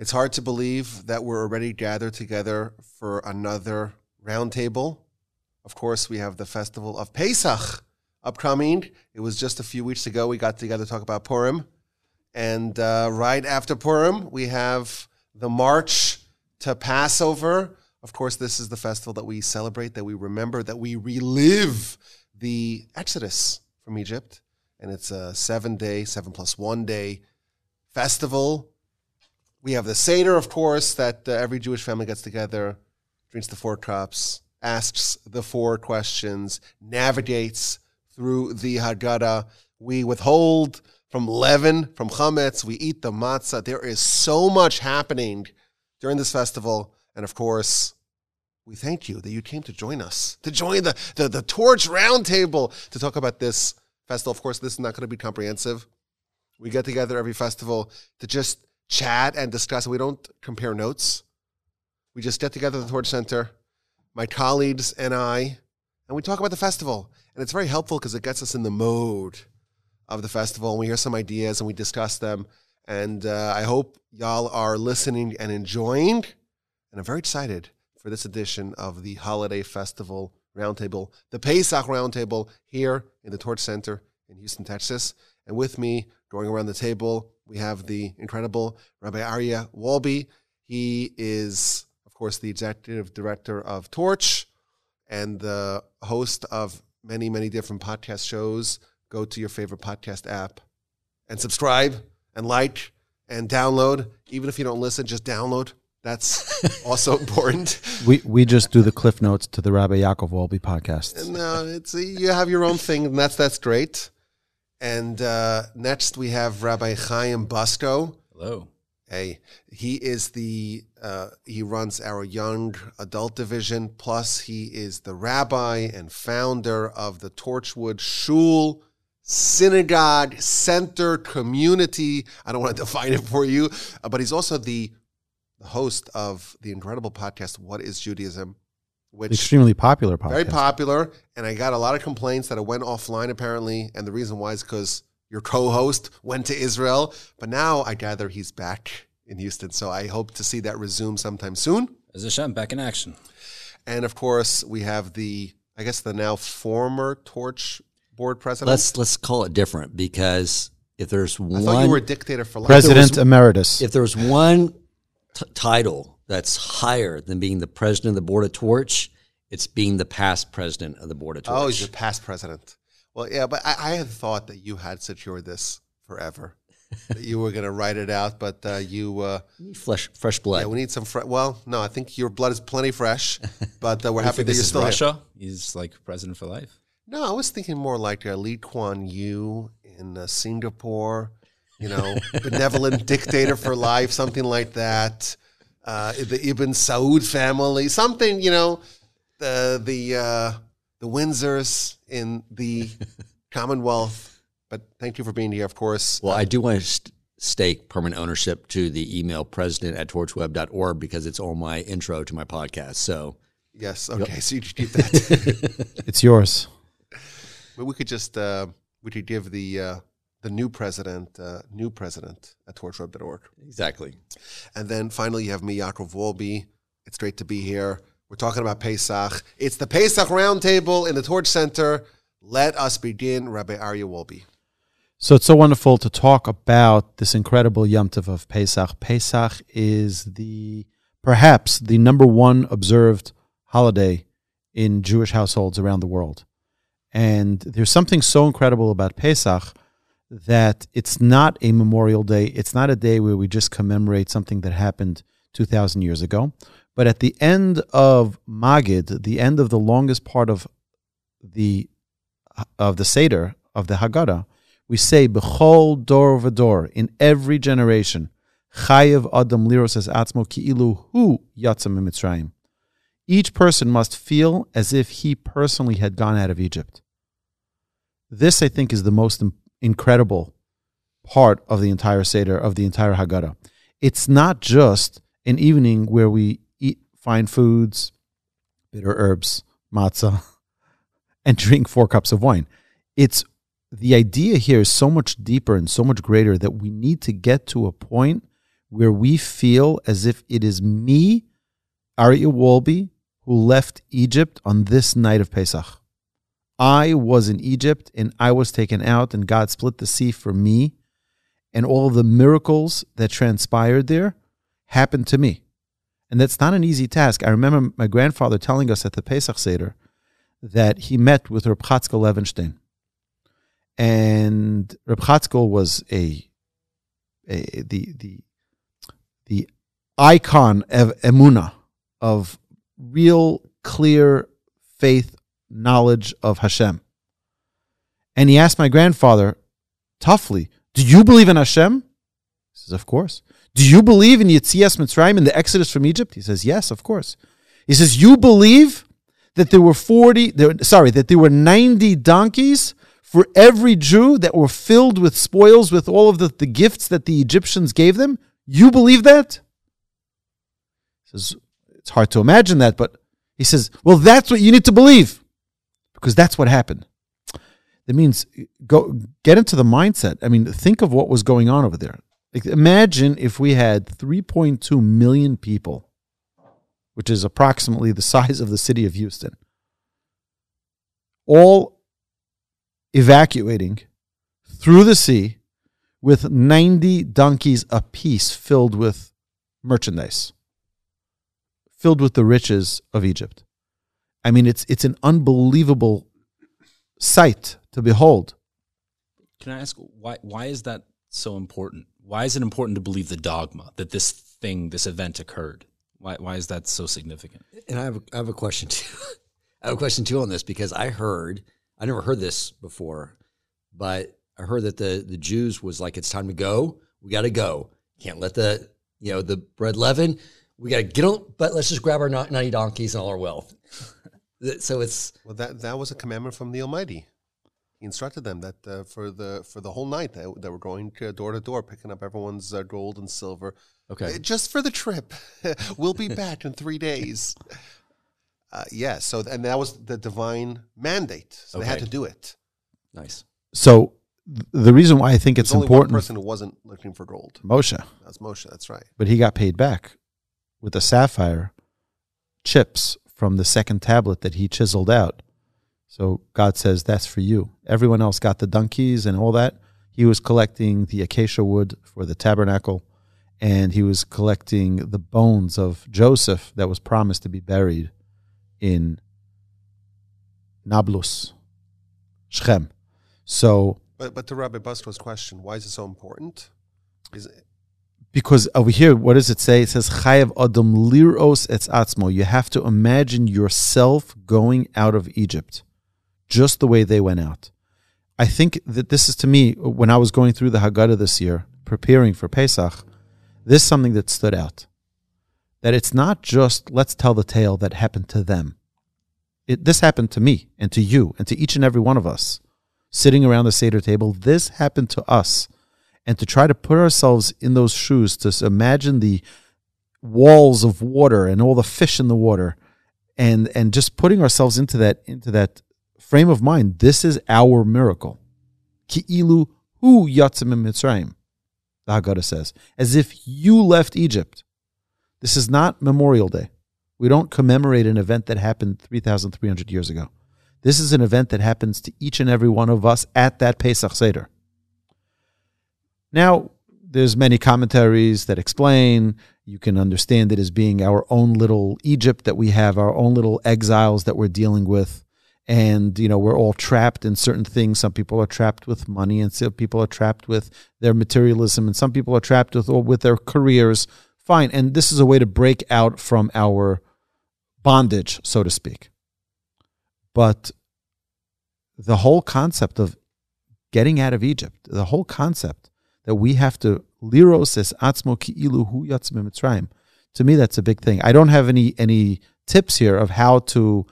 It's hard to believe that we're already gathered together for another roundtable. Of course, we have the festival of Pesach upcoming. It was just a few weeks ago we got together to talk about Purim. And uh, right after Purim, we have the march to Passover. Of course, this is the festival that we celebrate, that we remember, that we relive the Exodus from Egypt. And it's a seven day, seven plus one day festival we have the Seder, of course, that uh, every Jewish family gets together, drinks the four cups, asks the four questions, navigates through the Haggadah. We withhold from leaven, from chametz. We eat the matzah. There is so much happening during this festival. And of course, we thank you that you came to join us, to join the, the, the Torch Roundtable to talk about this festival. Of course, this is not going to be comprehensive. We get together every festival to just chat and discuss. We don't compare notes. We just get together at the Torch Center, my colleagues and I, and we talk about the festival. And it's very helpful because it gets us in the mode of the festival. And we hear some ideas and we discuss them. And uh, I hope y'all are listening and enjoying. And I'm very excited for this edition of the Holiday Festival Roundtable, the Pesach Roundtable here in the Torch Center in Houston, Texas. And with me, going around the table, we have the incredible Rabbi Aryeh Wolbe. He is, of course, the executive director of Torch and the host of many, many different podcast shows. Go to your favorite podcast app and subscribe and like and download. Even if you don't listen, just download. That's also important. We we just do the cliff notes to the Rabbi Yaakov Wolbe podcast. No, it's you have your own thing, and that's that's great. And uh, next we have Rabbi Chaim Busko. Hello. Hey, he is the uh, he runs our young adult division. Plus, he is the rabbi and founder of the Torchwood Shul Synagogue Center Community. I don't want to define it for you, uh, but he's also the, the host of the incredible podcast "What Is Judaism," which extremely popular podcast. Very popular, and I got a lot of complaints that it went offline apparently, and the reason why is because your co-host went to Israel, but now I gather he's back in Houston, so I hope to see that resume sometime soon. As Hashem, back in action. And of course, we have the I guess the now former Torch board president. Let's let's call it different because if there's I one, thought you were a dictator for life. President was- emeritus. if there's one t- title that's higher than being the president of the board of Torch, it's being the past president of the board of Torch. Oh, he's the past president. Well, yeah, but I, I had thought that you had secured this forever. that you were going to write it out, but uh, you. Uh, fresh fresh blood. yeah, we need some. Fre- well, no, I think your blood is plenty fresh, but uh, we're happy that this you're is still here. Russia. He's like president for life. No, I was thinking more like uh, Lee Kuan Yew in uh, Singapore, you know, benevolent dictator for life, something like that. Uh, the Ibn Saud family, something, you know, the the uh, the Windsors in the Commonwealth. But thank you for being here, of course. well, I do want to st- stake permanent ownership to the email president at torchweb.org because it's on my intro to my podcast. So yes, okay, so you should keep that. it's yours. but we could just uh, we could give the uh, the new president uh, new president at torchweb.org. exactly. And then finally, you have me, Yaakov Wolbe. It's great to be here. We're talking about Pesach. It's the Pesach Roundtable in the Torch Center. Let us begin, Rabbi Aryeh Wolbe. So it's so wonderful to talk about this incredible Yom Tov of Pesach. Pesach is the perhaps the number one observed holiday in Jewish households around the world. And there's something so incredible about Pesach that it's not a memorial day. It's not a day where we just commemorate something that happened 2,000 years ago. But at the end of Magid, the end of the longest part of the of the Seder of the Haggadah, we say b'chol dor v'dor in every generation, chayev adam liros as atzmo ki'ilu hu yatzam mitzrayim. Each person must feel as if he personally had gone out of Egypt. This, I think, is the most incredible part of the entire Seder, of the entire Haggadah. It's not just an evening where we eat fine foods, bitter herbs, matzah, and drink four cups of wine. It's the idea here is so much deeper and so much greater that we need to get to a point where we feel as if it is me, Aryeh Wolbe, who left Egypt on this night of Pesach. I was in Egypt and I was taken out, and God split the sea for me, and all the miracles that transpired there happened to me. And that's not an easy task. I remember my grandfather telling us at the Pesach Seder that he met with Reb Chatzkel Levenstein. And Reb Chatzkel was a, a the the the icon of emuna, of real clear faith knowledge of Hashem. And he asked my grandfather toughly, "Do you believe in Hashem?" He says, "Of course." Do you believe in Yitzias Mitzrayim in the Exodus from Egypt? He says, Yes, of course. He says, You believe that there were 40, there, sorry, that there were 90 donkeys for every Jew that were filled with spoils with all of the, the gifts that the Egyptians gave them? You believe that? He says, It's hard to imagine that, but he says, Well, that's what you need to believe because that's what happened. That means go get into the mindset. I mean, think of what was going on over there. Like, imagine if we had 3.2 million people, which is approximately the size of the city of Houston, all evacuating through the sea with 90 donkeys apiece filled with merchandise, filled with the riches of Egypt. I mean, it's, it's an unbelievable sight to behold. Can I ask why? Why is that so important? Why is it important to believe the dogma that this thing, this event occurred? Why? Why is that so significant? And I have a, I have a question too. I have a question too on this because I heard I never heard this before, but I heard that the the Jews was like it's time to go. We got to go. Can't let the you know the bread leaven. We got to get on, but let's just grab our ninety donkeys and all our wealth. So it's Well, that that was a commandment from the Almighty. He instructed them that uh, for the for the whole night that, that we're going to door to door, picking up everyone's uh, gold and silver, okay. Uh, just for the trip. we'll be back in three days. Uh, yeah. So and that was the divine mandate. So they had to do it. Nice. So th- the reason why I think it's only important, one person who wasn't looking for gold. Moshe, That's Moshe. That's right. but he got paid back with the sapphire chips from the second tablet that he chiseled out. So God says, That's for you. Everyone else got the donkeys and all that. He was collecting the acacia wood for the tabernacle, and he was collecting the bones of Joseph that was promised to be buried in Nablus, Shechem. So But but to Rabbi Busco's question, why is it so important? Is it, because over here, what does it say? It says Chayav Adam Liros Etz Atzmo. You have to imagine yourself going out of Egypt, just the way they went out. I think that this is to me when I was going through the Haggadah this year, preparing for Pesach. This is something that stood out. That it's not just let's tell the tale that happened to them. It, this happened to me and to you and to each and every one of us sitting around the Seder table. This happened to us and to try to put ourselves in those shoes to imagine the walls of water and all the fish in the water and and just putting ourselves into that into that frame of mind this is our miracle. Ki'ilu hu yatzim mitzrayim the haggadah says as if you left egypt. This is not memorial day. We don't commemorate an event that happened 3300 years ago. This is an event that happens to each and every one of us at that pesach seder now, there's many commentaries that explain you can understand it as being our own little Egypt that we have, our own little exiles that we're dealing with. And, you know, we're all trapped in certain things. Some people are trapped with money, and some people are trapped with their materialism, and some people are trapped with, with their careers. Fine. And this is a way to break out from our bondage, so to speak. But the whole concept of getting out of Egypt, the whole concept that we have to liros es atzmo ki'ilu hu mitzrayim. To me, that's a big thing. I don't have any any tips here of how to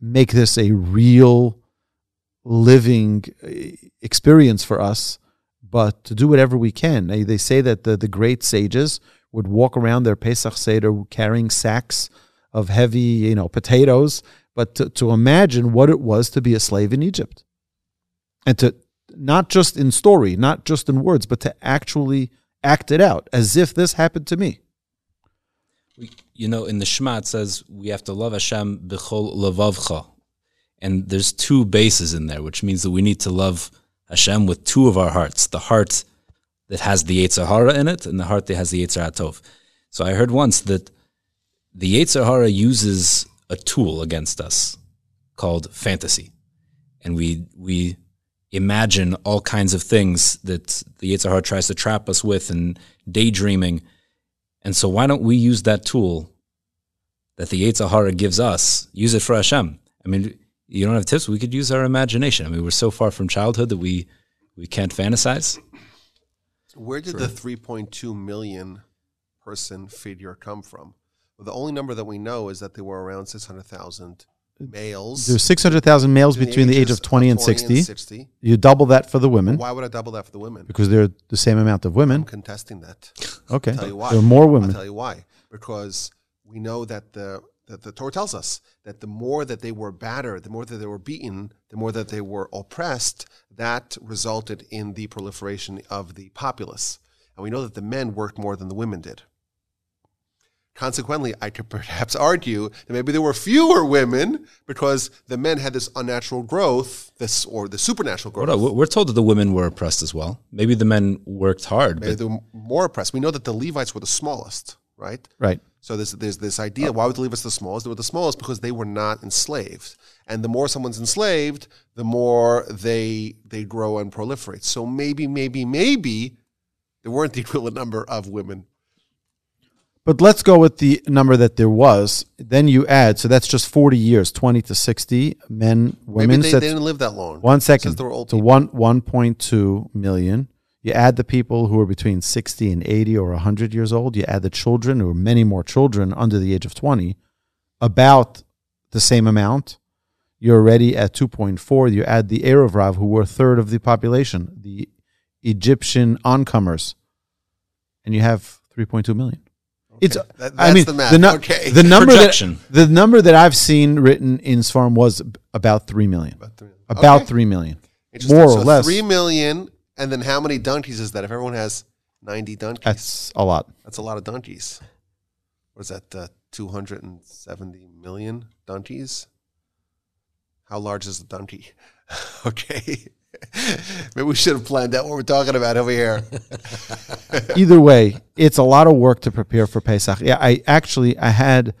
make this a real living eh, experience for us, but to do whatever we can. They, they say that the, the great sages would walk around their Pesach Seder carrying sacks of heavy, you know, potatoes, but to, to imagine what it was to be a slave in Egypt. And to not just in story, not just in words, but to actually act it out as if this happened to me. You know, in the Shema it says we have to love Hashem b'chol levavcha, and there's two bases in there, which means that we need to love Hashem with two of our hearts: the heart that has the Yetzer Hara in it, and the heart that has the Yetzer Atov. So I heard once that the Yetzer Hara uses a tool against us called fantasy, and we we imagine all kinds of things that the Yetzer Hara tries to trap us with, and daydreaming. And so why don't we use that tool that the Yetzer Hara gives us, use it for Hashem? I mean, you don't have tips. We could use our imagination. I mean, we're so far from childhood that we we can't fantasize. Where did the 3.2 million person figure come from? Well, the only number that we know is that there were around 600,000 males. There's 600,000 males between the age ages of 20 and 60. 60. You double that for the women Why would I double that for the women? because they're the same amount of I'm women. contesting that. Okay. I'll tell you why. There are more women. I'll tell you why. Because we know that the that the Torah tells us that the more that they were battered, the more that they were beaten, the more that they were oppressed, that resulted in the proliferation of the populace. And we know that the men worked more than the women did. Consequently, I could perhaps argue that maybe there were fewer women because the men had this unnatural growth, this or the supernatural growth. Hold on, We're told that the women were oppressed as well. Maybe the men worked hard, Maybe but they were more oppressed. We know that the Levites were the smallest, right? Right. So there's there's this idea. Why would the Levites the smallest? They were the smallest because they were not enslaved, and the more someone's enslaved, the more they they grow and proliferate. So maybe, maybe, maybe there weren't the equivalent number of women. But let's go with the number that there was. Then you add, so that's just 40 years, 20 to 60 men, women. Maybe they, so they didn't live that long. one second. they were old to people. one 1.2 million. You add the people who are between 60 and 80 or 100 years old. You add the children, or many more children under the age of 20, about the same amount. You're already at 2.4. You add the Erev Rav, who were a third of the population, the Egyptian oncomers, and you have 3.2 million. It's, That- I mean, the math. nu- Okay. the number Projection. that the number that I've seen written in Svarm was about three million, About three- about Okay. three million, Interesting. more or So less. Three million, and then how many donkeys is that? If everyone has ninety donkeys, That's a lot. That's a lot of donkeys. What is that? Uh, 270 million donkeys? How large is the donkey? okay. Maybe we should have planned out what we're talking about over here. Either way, it's a lot of work to prepare for Pesach. Yeah, I actually I had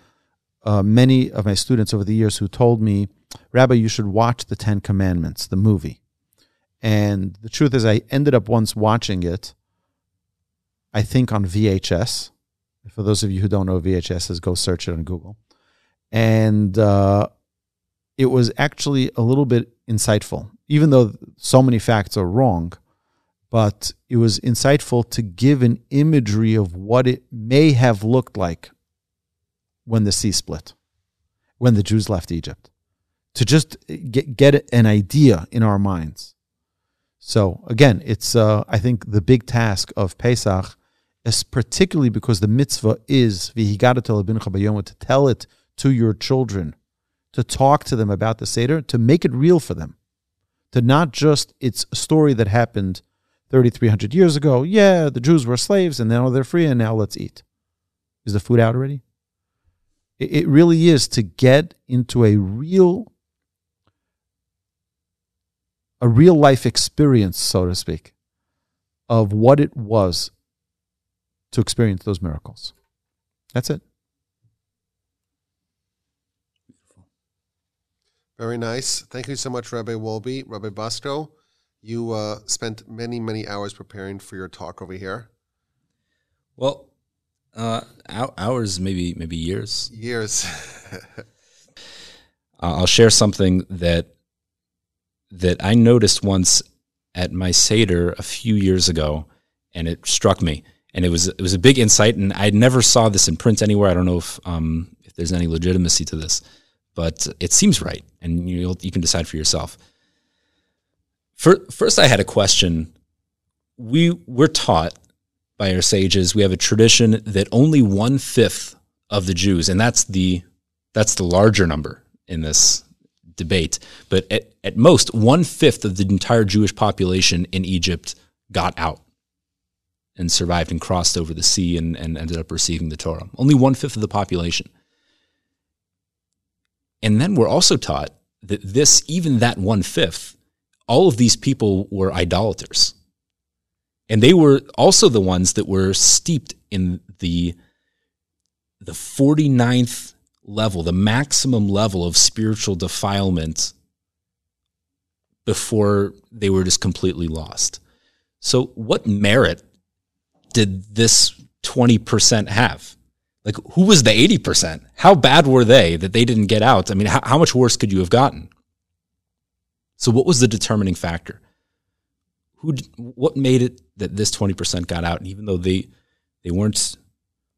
uh, many of my students over the years who told me, Rabbi, you should watch the Ten Commandments, the movie. And the truth is, I ended up once watching it. I think on VHS. For those of you who don't know VHS is, go search it on Google. And uh, it was actually a little bit insightful, even though so many facts are wrong. But it was insightful to give an imagery of what it may have looked like when the sea split, when the Jews left Egypt, to just get, get an idea in our minds. So again, it's uh, I think the big task of Pesach is particularly because the mitzvah is to tell it to your children, to talk to them about the Seder, to make it real for them, to not just it's a story that happened 3,300 years ago. Yeah, the Jews were slaves and now they're free and now let's eat. Is the food out already? It, really is to get into a real a real life experience, so to speak, of what it was to experience those miracles. That's it. Very nice. Thank you so much, Rabbi Wolbe. Rabbi Bosco, you uh, spent many, many hours preparing for your talk over here. well, uh, hours, maybe maybe years. Years. Uh, I'll share something that that I noticed once at my seder a few years ago, and it struck me. And it was it was a big insight, and I never saw this in print anywhere. I don't know if um, if there's any legitimacy to this, but it seems right, and you you can decide for yourself. Fir- First, I had a question. We we're taught by our sages we have a tradition that only one fifth of the Jews, and that's the that's the larger number in this debate, but at, at most one fifth of the entire Jewish population in Egypt got out. and survived and crossed over the sea and, and ended up receiving the Torah. Only one fifth of the population. And then we're also taught that this, even that one fifth, all of these people were idolaters. And they were also the ones that were steeped in the, the 49th level, the maximum level of spiritual defilement before they were just completely lost. So, what merit did this 20% have? Like, who was the 80%? How bad were they that they didn't get out? I mean, how, how much worse could you have gotten? So, what was the determining factor? Who, what made it that this 20% got out? And even though they, they weren't,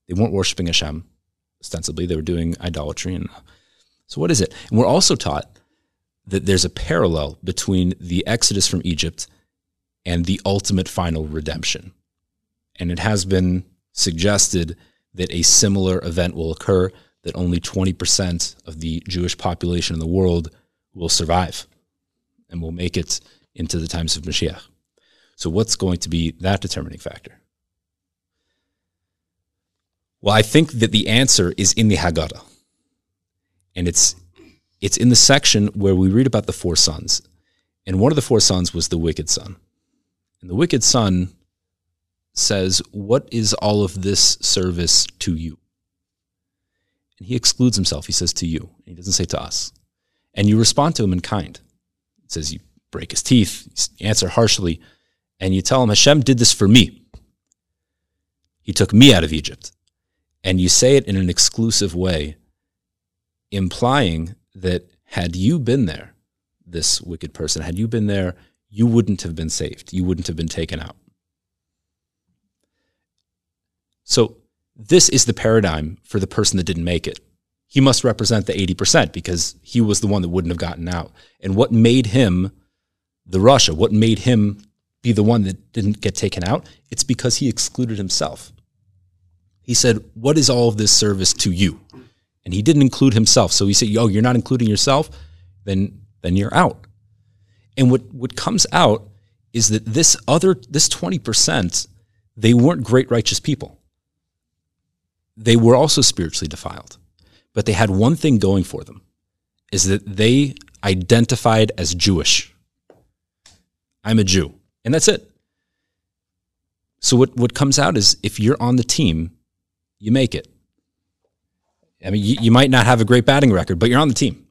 they weren't worshiping Hashem, ostensibly, they were doing idolatry. And so, what is it? And we're also taught that there's a parallel between the exodus from Egypt and the ultimate final redemption. And it has been suggested that a similar event will occur, that only 20% of the Jewish population in the world will survive and will make it into the times of Mashiach. So, what's going to be that determining factor? Well, I think that the answer is in the Haggadah. And it's, it's in the section where we read about the four sons. And one of the four sons was the wicked son. And the wicked son says, What is all of this service to you? And he excludes himself. He says, To you. And he doesn't say to us. And you respond to him in kind. It says, You break his teeth, you answer harshly, and you tell him, Hashem did this for me. He took me out of Egypt. And you say it in an exclusive way, implying that had you been there, this wicked person, had you been there, you wouldn't have been saved. You wouldn't have been taken out. So this is the paradigm for the person that didn't make it. He must represent the 80% because he was the one that wouldn't have gotten out. And what made him the rasha, what made him be the one that didn't get taken out? It's because he excluded himself. He said, What is all of this service to you? And he didn't include himself. So he said, Oh, you're not including yourself? Then, then you're out. And what, what comes out is that this other, this 20%, they weren't great righteous people they were also spiritually defiled. But they had one thing going for them is that they identified as Jewish. I'm a Jew. And that's it. So what, what comes out is if you're on the team, you make it. I mean, you, you might not have a great batting record, but you're on the team.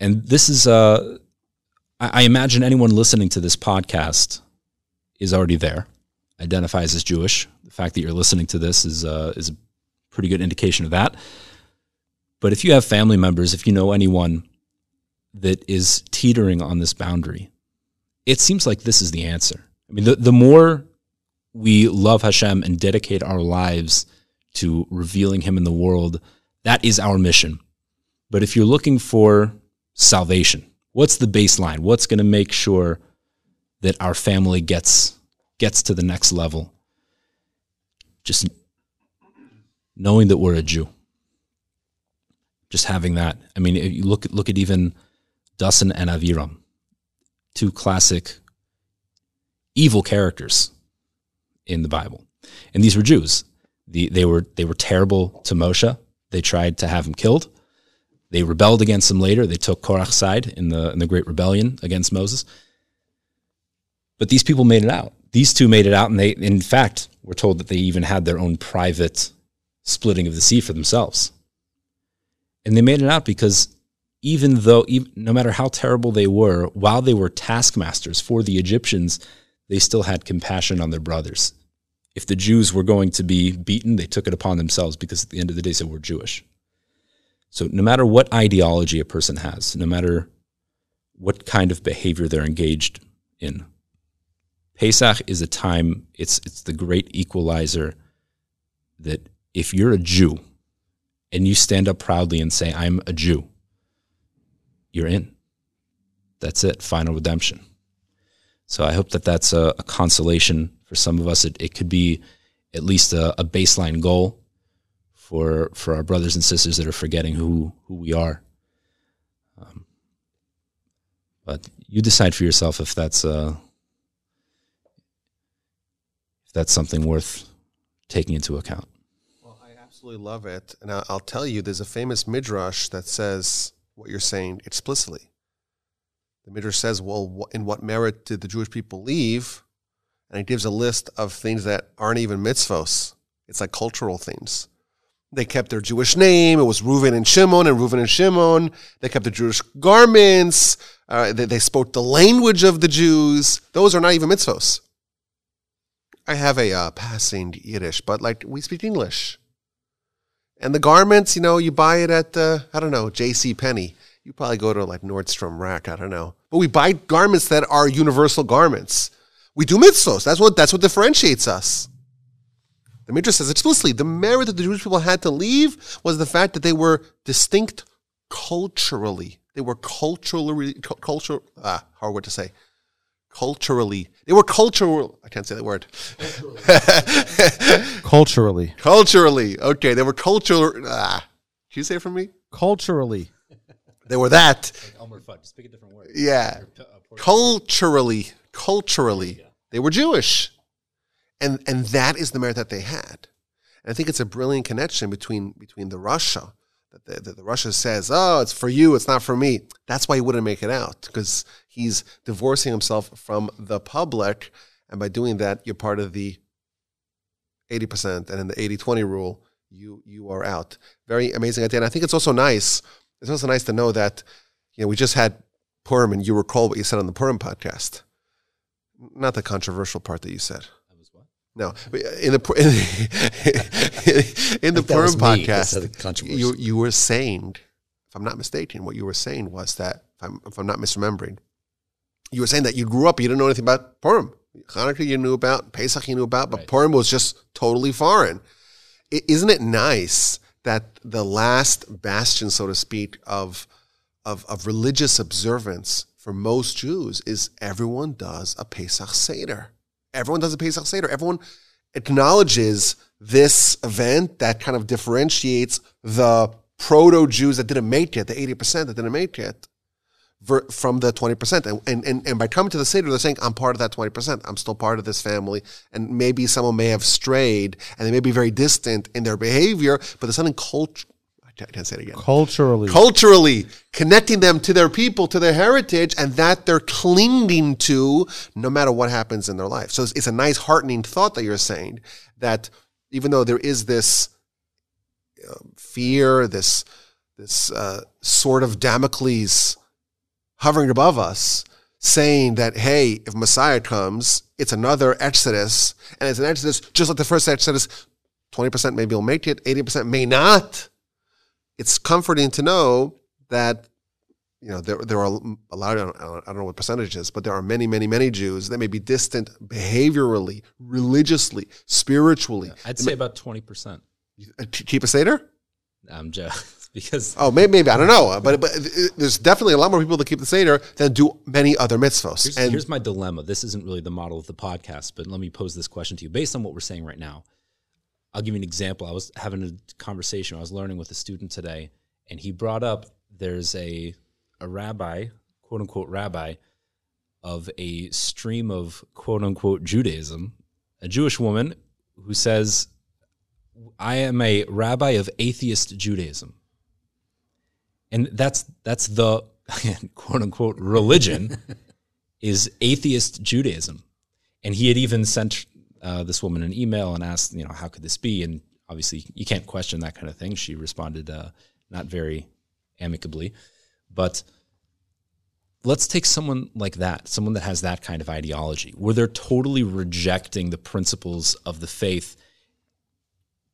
And this is, uh, I, I imagine anyone listening to this podcast is already there identifies as Jewish. Fact that you're listening to this is uh, is a pretty good indication of that. But if you have family members, if you know anyone that is teetering on this boundary, it seems like this is the answer. I mean, the, the more we love Hashem and dedicate our lives to revealing Him in the world, that is our mission. But if you're looking for salvation, what's the baseline? What's going to make sure that our family gets gets to the next level. Just knowing that we're a Jew. Just having that. I mean, you look at look at even Dasan and Aviram, two classic evil characters in the Bible, and these were Jews. The, they were they were terrible to Moshe. They tried to have him killed. They rebelled against him later. They took Korach's side in the in the great rebellion against Moses. But these people made it out these two made it out, and they, in fact, were told that they even had their own private splitting of the sea for themselves. And they made it out because even though, even, no matter how terrible they were, while they were taskmasters for the Egyptians, they still had compassion on their brothers. If the Jews were going to be beaten, they took it upon themselves because at the end of the day, they were Jewish. So no matter what ideology a person has, no matter what kind of behavior they're engaged in, Pesach is a time, it's, it's the great equalizer that if you're a Jew and you stand up proudly and say, I'm a Jew, you're in. That's it, final redemption. So I hope that that's a, a consolation for some of us. It, it could be at least a, a, baseline goal for for our brothers and sisters that are forgetting who who we are. Um, but you decide for yourself if that's uh, that's something worth taking into account. Well, I absolutely love it. And I'll, tell you, there's a famous midrash that says what you're saying explicitly. The midrash says, well, in what merit did the Jewish people leave? And it gives a list of things that aren't even mitzvos. It's like cultural things. They kept their Jewish name. It was Reuven and Shimon and Reuven and Shimon. They kept the Jewish garments. Uh, they, they spoke the language of the Jews. Those are not even mitzvos. I have a uh, passing Yiddish, but like we speak English. And the garments, you know, you buy it at uh, I don't know J.C. Penney. You probably go to like Nordstrom Rack. I don't know, but we buy garments that are universal garments. We do mitzvos. That's what that's what differentiates us. The Midrash says explicitly the merit that the Jewish people had to leave was the fact that they were distinct culturally. They were culturally culture. Ah, hard word to say culturally. They were cultural. I can't say that word. Culturally. culturally. Okay, they were cultural. Ah, can you say it for me? Culturally. They were that. Elmer Fudd, just pick a different word. Yeah. Culturally, culturally, they were Jewish. And and that is the merit that they had. And I think it's a brilliant connection between between the rasha that the, that the rasha says, "Oh, it's for you, it's not for me." That's why he wouldn't make it out because he's divorcing himself from the public, and by doing that, you're part of the eighty percent, and in the 80-20 rule, you you are out. Very amazing idea, and I think it's also nice. It's also nice to know that you know we just had Purim, and you recall what you said on the Purim podcast. Not the controversial part that you said. That was what? No, in the in the That was Purim me that said the podcast, you you were saying, if I'm not mistaken, what you were saying was that if I'm if I'm not misremembering, you were saying that you grew up, you didn't know anything about Purim. Hanukkah you knew about, Pesach you knew about, but Right. Purim was just totally foreign. I- Isn't it nice that the last bastion, so to speak, of of, of religious observance for most Jews is everyone does a Pesach Seder. Everyone does a Pesach Seder. Everyone acknowledges this event that kind of differentiates the proto Jews that didn't make it, the 80% that didn't make it, ver- from the 20%. And, and, and, and by coming to the Seder, they're saying, I'm part of that 20%. I'm still part of this family. And maybe someone may have strayed and they may be very distant in their behavior, but there's something culture. I can't- I can't say it again Culturally. culturally connecting them to their people, to their heritage, and that they're clinging to no matter what happens in their life. So it's, it's a nice, heartening thought that you're saying that even though there is this uh, fear, this this uh, sword of Damocles hovering above us, saying that hey, if Messiah comes, it's another Exodus, and it's an Exodus just like the first Exodus. Twenty percent maybe will make it, eighty percent may not it's comforting to know that you know there there are a lot. Of, I don't- know what percentages, but there are many, many, many Jews that may be distant behaviorally, religiously, spiritually. I'd say about twenty percent. Uh, Keep a seder? I'm just because Oh, maybe, maybe I don't know, but but there's definitely a lot more people that keep the seder than do many other mitzvos. Here's, and here's my dilemma. This isn't really the model of the podcast, but let me pose this question to you. Based on what we're saying right now, I'll give you an example. I was having a conversation. I was learning with a student today, and he brought up there's a a rabbi, quote unquote rabbi, of a stream of quote unquote Judaism, a Jewish woman who says, "I am a rabbi of atheist Judaism." And that's that's the quote unquote religion is atheist Judaism, and he had even sent uh, this woman an email and asked, you know, how could this be? And obviously, you can't question that kind of thing. She responded uh, not very amicably, but let's take someone like that, someone that has that kind of ideology, where they're totally rejecting the principles of the faith,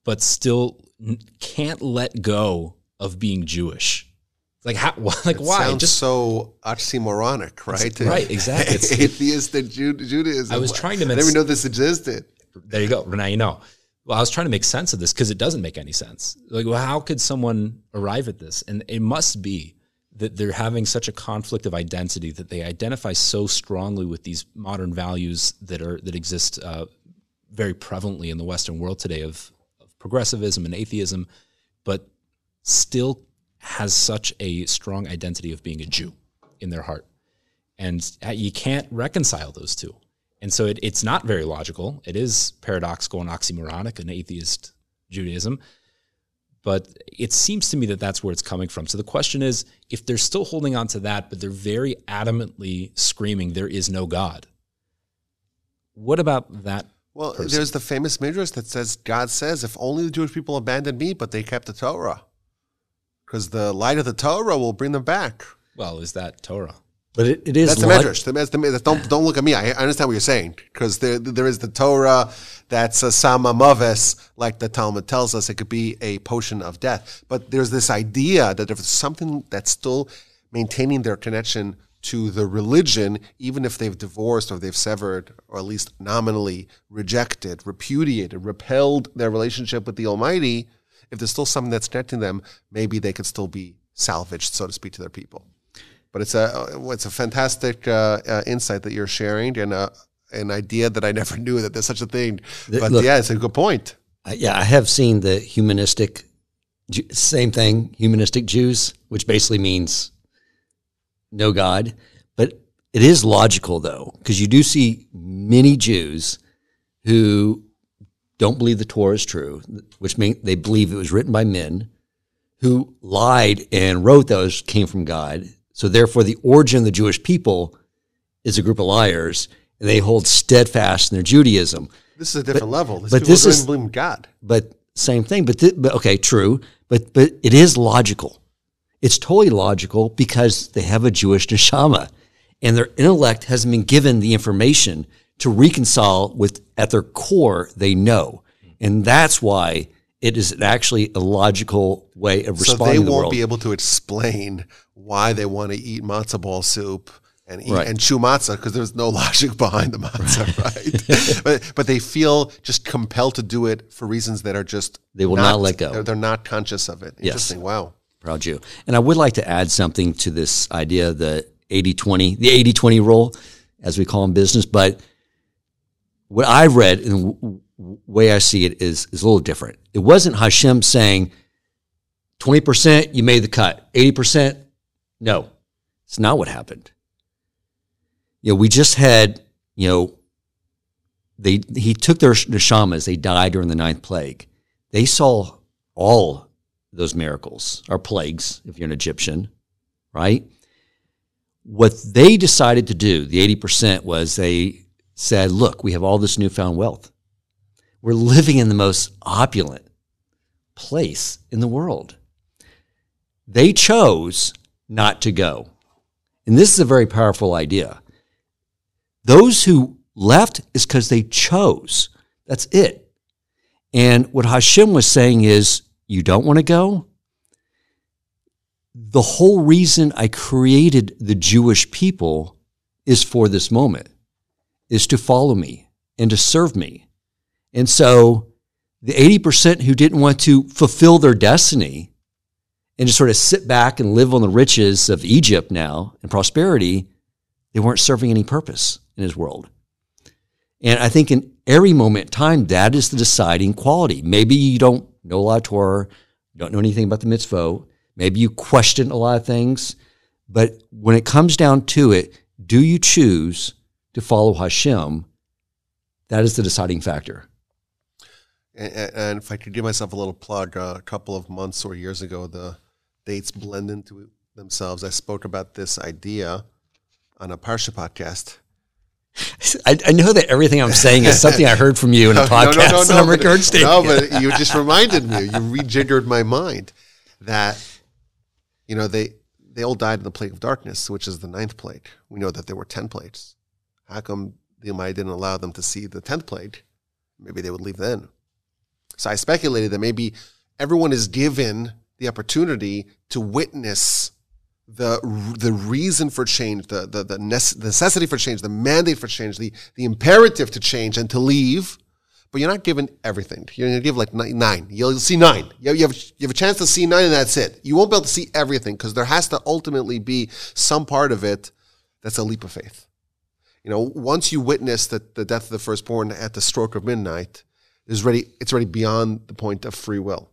but still n- can't let go of being Jewish. Like how? Like it why? sounds Just so oxymoronic, right? right, exactly. It's- Atheistic Ju- Judaism. I was trying to I didn't even know this existed. there you go. Now you know. Well, I was trying to make sense of this because it doesn't make any sense. Like, well, how could someone arrive at this? And it must be that they're having such a conflict of identity that they identify so strongly with these modern values that are that exist uh, very prevalently in the Western world today of, of progressivism and atheism, but still has such a strong identity of being a Jew in their heart, and uh, you can't reconcile those two. And so it, it's not very logical. It is paradoxical and oxymoronic in atheist Judaism. But it seems to me that that's where it's coming from. So the question is if they're still holding on to that, but they're very adamantly screaming, there is no God, what about that? Well, person? there's the famous midrash that says God says, "If only the Jewish people abandoned me, but they kept the Torah, because the light of the Torah will bring them back." Well, is that Torah? But it, it is That's the log- midrash. The- that's the- that's- don't don't look at me. I I understand what you're saying because there there is the Torah that's a sama maves, like the Talmud tells us. It could be a potion of death, but there's this idea that there's something that's still maintaining their connection to the religion, even if they've divorced or they've severed, or at least nominally rejected, repudiated, repelled their relationship with the Almighty. If there's still something that's connecting them, maybe they could still be salvaged, so to speak, to their people but it's a it's a fantastic uh, uh, insight that you're sharing and uh, an idea that I never knew that there's such a thing. But look- yeah, it's a good point. I- yeah, I have seen the humanistic, same thing, humanistic Jews, which basically means no God. But it is logical though, because you do see many Jews who don't believe the Torah is true, which means they believe it was written by men who lied and wrote those came from God. So therefore, the origin of the Jewish people is a group of liars, and they hold steadfast in their Judaism This is a different level. This but this is- in God. but same thing. But, th- but okay, true. But but it is logical. It's totally logical because they have a Jewish neshama, and their intellect hasn't been given the information to reconcile with at their core they know, and that's why it is actually a logical way of responding. So they to the won't world. be able to explain why they want to eat matzah ball soup and eat Right. and chew matzah because there's no logic behind the matzah, right? but but they feel just compelled to do it for reasons that are just They will not let go. They're, they're not conscious of it. Interesting. Wow. proud Jew. And I would like to add something to this idea of the 80 20, the 80 20 rule, as we call in business. But what I've read and the w- w- way I see it is, is a little different. It wasn't Hashem saying 20% you made the cut, 80% no. It's not what happened. You know, we just had, you know, they he took their neshamas, they died during the ninth plague. They saw all those miracles or plagues, if you're an Egyptian, right? What they decided to do, the 80%, was they said, look, we have all this newfound wealth. We're living in the most opulent place in the world. They chose not to go. And this is a very powerful idea. Those who left is because they chose. That's it. And what Hashem was saying is, you don't want to go? The whole reason I created the Jewish people is for this moment, is to follow me and to serve me. And so the 80% who didn't want to fulfill their destiny and just sort of sit back and live on the riches of Egypt now and prosperity, they weren't serving any purpose in his world. And I think in every moment in time, that is the deciding quality. Maybe you don't know a lot of Torah, don't know anything about the mitzvah, maybe you question a lot of things, but when it comes down to it, do you choose to follow Hashem? That is the deciding factor. And, and if I could give myself a little plug, uh, a couple of months or years ago, the dates blend into themselves. I spoke about this idea on a Parsha podcast. I, I know that everything I'm saying is something I heard from you in a podcast and I'm but- recording No, but you just reminded me. You rejiggered my mind that you know they they all died in the plague of darkness, which is the ninth plague. We know that there were ten plagues. How come the Almighty didn't allow them to see the tenth plague? Maybe they would leave then. So I speculated that maybe everyone is given the opportunity to witness the the reason for change, the the, the nece- necessity for change, the mandate for change, the the imperative to change and to leave. But you're not given everything. You're going to give like nine. You'll see nine. You have you have a chance to see nine, and that's it. You won't be able to see everything because there has to ultimately be some part of it that's a leap of faith. You know, once you witness the, the death of the firstborn at the stroke of midnight, there's already it's already beyond the point of free will.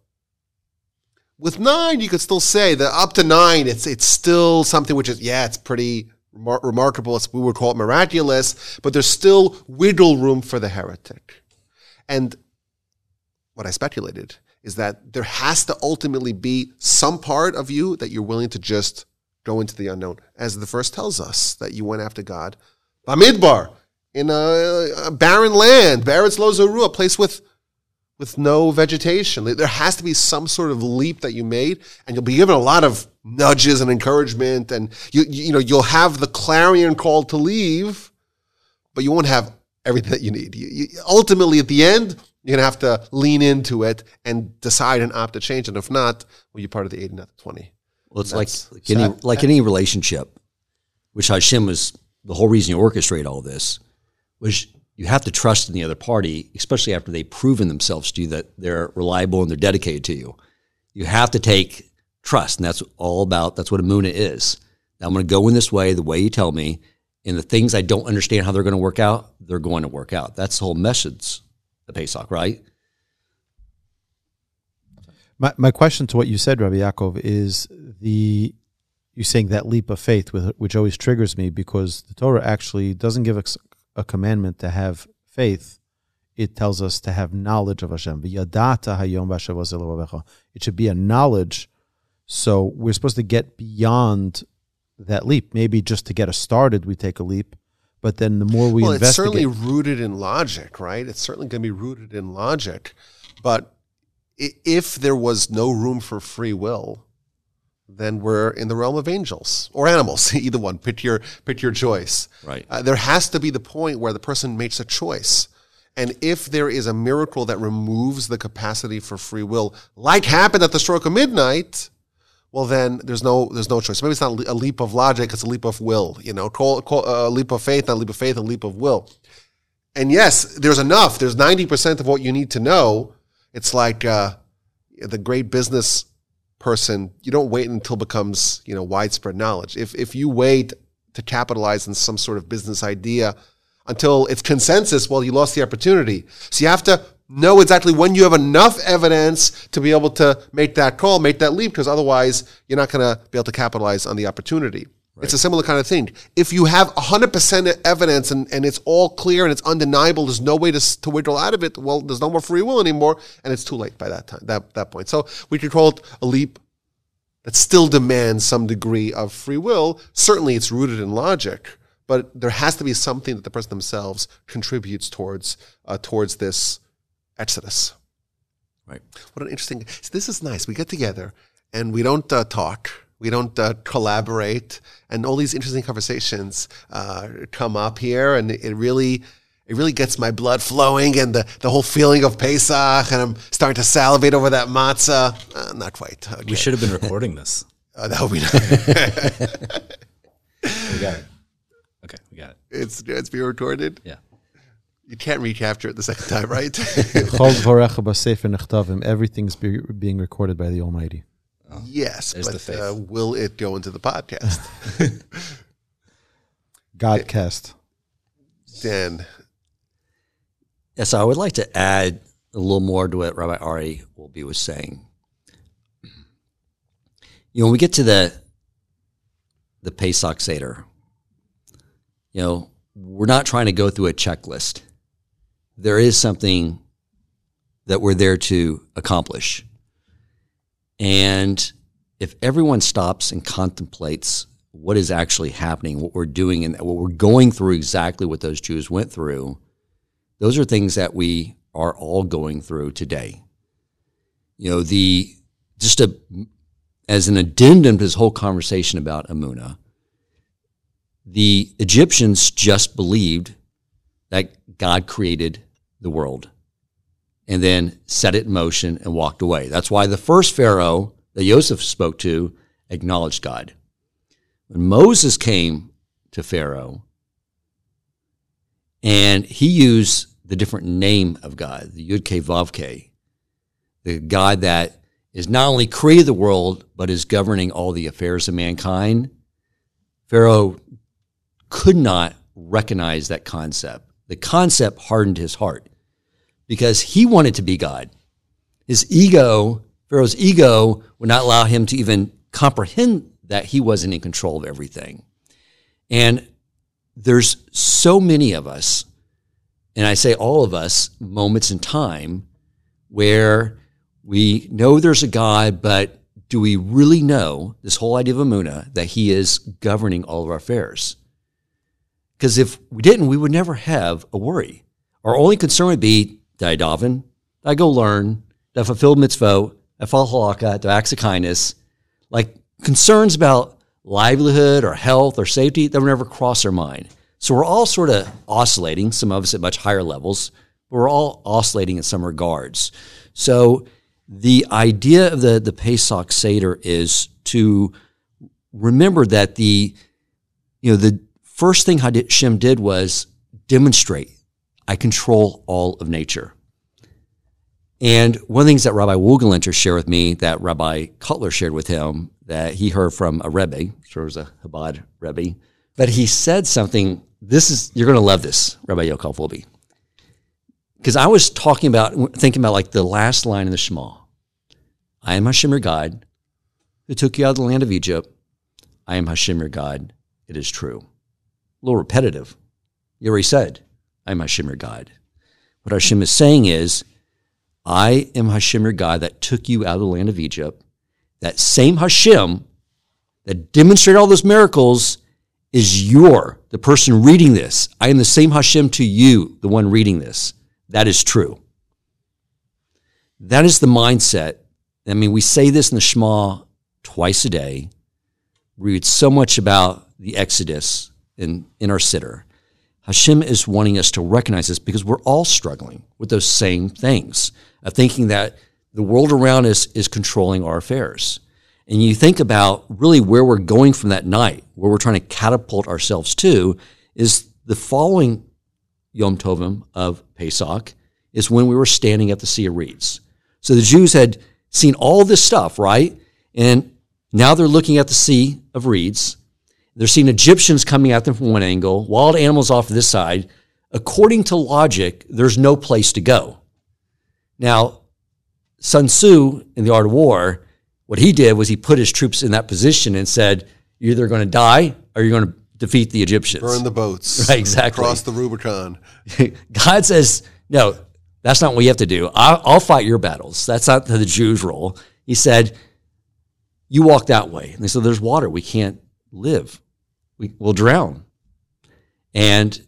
With nine, you could still say that up to nine, it's it's still something which is yeah, it's pretty remar- remarkable. It's, we would call it miraculous, but there's still wiggle room for the heretic. And what I speculated is that there has to ultimately be some part of you that you're willing to just go into the unknown, as the first tells us that you went after God. Bamidbar, in a, a barren land, Baritz Lo Zaru, a place with with no vegetation. There has to be some sort of leap that you made, and you'll be given a lot of nudges and encouragement, and you you know you'll have the clarion call to leave, but you won't have everything that you need. You, you, ultimately, at the end, you're gonna have to lean into it and decide and opt to change, and if not, well, you're part of the eighty, not the twenty. Well, it's like like any, like any relationship, which Hashem was the whole reason you orchestrate all this, was you have to trust in the other party, especially after they've proven themselves to you that they're reliable and they're dedicated to you. You have to take trust, and that's all about. That's what a Amuna is. Now, I'm going to go in this way, the way you tell me, and the things I don't understand how they're going to work out, they're going to work out. That's the whole message of Pesach, right? My, my question to what you said, Rabbi Yaakov, is the you saying that leap of faith, with, which always triggers me because the Torah actually doesn't give us a commandment to have faith. It tells us to have knowledge of Hashem. V'yadata hayom b'asher v'aseh levavecha. It should be a knowledge. So we're supposed to get beyond that leap. Maybe just to get us started, we take a leap. But then the more we well, it's certainly rooted in logic, right? It's certainly going to be rooted in logic. But if there was no room for free will, then we're in the realm of angels or animals. Either one, pick your pick your choice. Right. Uh, there has to be the point where the person makes a choice. And if there is a miracle that removes the capacity for free will, like happened at the stroke of midnight, well then there's no there's no choice. Maybe it's not a leap of logic; it's a leap of will. You know, call, call uh, a leap of faith, not a leap of faith, a leap of will. And yes, there's enough. There's ninety percent of what you need to know. It's like uh, the great business person. You don't wait until becomes you know widespread knowledge. If if you wait to capitalize on some sort of business idea until it's consensus, well, you lost the opportunity. So you have to know exactly when you have enough evidence to be able to make that call, make that leap, because otherwise you're not going to be able to capitalize on the opportunity. It's a similar kind of thing. If you have 100% evidence and, and it's all clear and it's undeniable, there's no way to, to wiggle out of it, well, there's no more free will anymore, and it's too late by that time, that, that point. So we could call it a leap that still demands some degree of free will. Certainly it's rooted in logic, but there has to be something that the person themselves contributes towards uh, towards this exodus. Right. What an interesting. So this is nice. We get together and we don't uh, talk. We don't uh, collaborate, and all these interesting conversations uh, come up here, and it really, it really gets my blood flowing, and the, the whole feeling of Pesach, and I'm starting to salivate over that matzah. Uh, not quite. Okay. We should have been recording this. Uh, that would be nice. We got it. Okay, we got it. it's it's being recorded. Yeah. You can't recapture it the second time, right? Chol dvarecha b'sefer nechtavim, everything's be, being recorded by the Almighty. Yes, There's the but faith. uh, will it go into the podcast? Godcast. Dan, so I would like to add a little more to what Rabbi Ari Wolbe was saying. You know, when we get to the the Pesach Seder, you know, we're not trying to go through a checklist. There is something that we're there to accomplish. And if everyone stops and contemplates what is actually happening, what we're doing, and what we're going through exactly what those Jews went through, those are things that we are all going through today. You know, the just a as an addendum to this whole conversation about Amuna, the Egyptians just believed that God created the world and then set it in motion and walked away. That's why the first Pharaoh that Joseph spoke to acknowledged God. When Moses came to Pharaoh, and he used the different name of God, the Yud Ke Vav Ke, the God that is not only created the world, but is governing all the affairs of mankind. Pharaoh could not recognize that concept. The concept hardened his heart because he wanted to be God. His ego, Pharaoh's ego, would not allow him to even comprehend that he wasn't in control of everything. And there's so many of us, and I say all of us, moments in time where we know there's a God, but do we really know this whole idea of Amuna that He is governing all of our affairs? Because if we didn't, we would never have a worry. Our only concern would be, I daven? I go learn? I fulfill mitzvot, I follow halakha? I acts of kindness? Like concerns about livelihood or health or safety would never cross our mind. So we're all sort of oscillating, some of us at much higher levels, but we're all oscillating in some regards. So the idea of the, the Pesach Seder is to remember that the, you know, the first thing Hashem did was demonstrate I control all of nature. And one of the things that Rabbi Wogelinter shared with me, that Rabbi Cutler shared with him, that he heard from a Rebbe, sure was a Chabad Rebbe, but he said something. This is you're going to love this, Rabbi Yaakov Wolbe, because I was talking about thinking about like the last line in the Shema. I am Hashem your God, who took you out of the land of Egypt. I am Hashem your God. It is true. A little repetitive. You already said, I am Hashem your God. What Hashem is saying is, I am Hashem your God that took you out of the land of Egypt. That same Hashem that demonstrated all those miracles is your, the person reading this. I am the same Hashem to you, the one reading this. That is true. That is the mindset. I mean, we say this in the Shema twice a day. We read so much about the Exodus in, in our Siddur. Hashem is wanting us to recognize this because we're all struggling with those same things of thinking that the world around us is controlling our affairs. And you think about really where we're going from that night, where we're trying to catapult ourselves to, is the following Yom Tovim of Pesach is when we were standing at the Sea of Reeds. So the Jews had seen all this stuff, right? And now they're looking at the Sea of Reeds. They're seeing Egyptians coming at them from one angle, wild animals off this side. According to logic, there's no place to go. Now, Sun Tzu in the Art of War, what he did was he put his troops in that position and said, "You're either going to die or you're going to defeat the Egyptians." Burn the boats. Right, exactly. Cross the Rubicon. God says, "No, that's not what you have to do. I'll, I'll fight your battles. That's not the Jews' role." He said, "You walk that way." And they said, "There's water. We can't live. We, we'll drown." And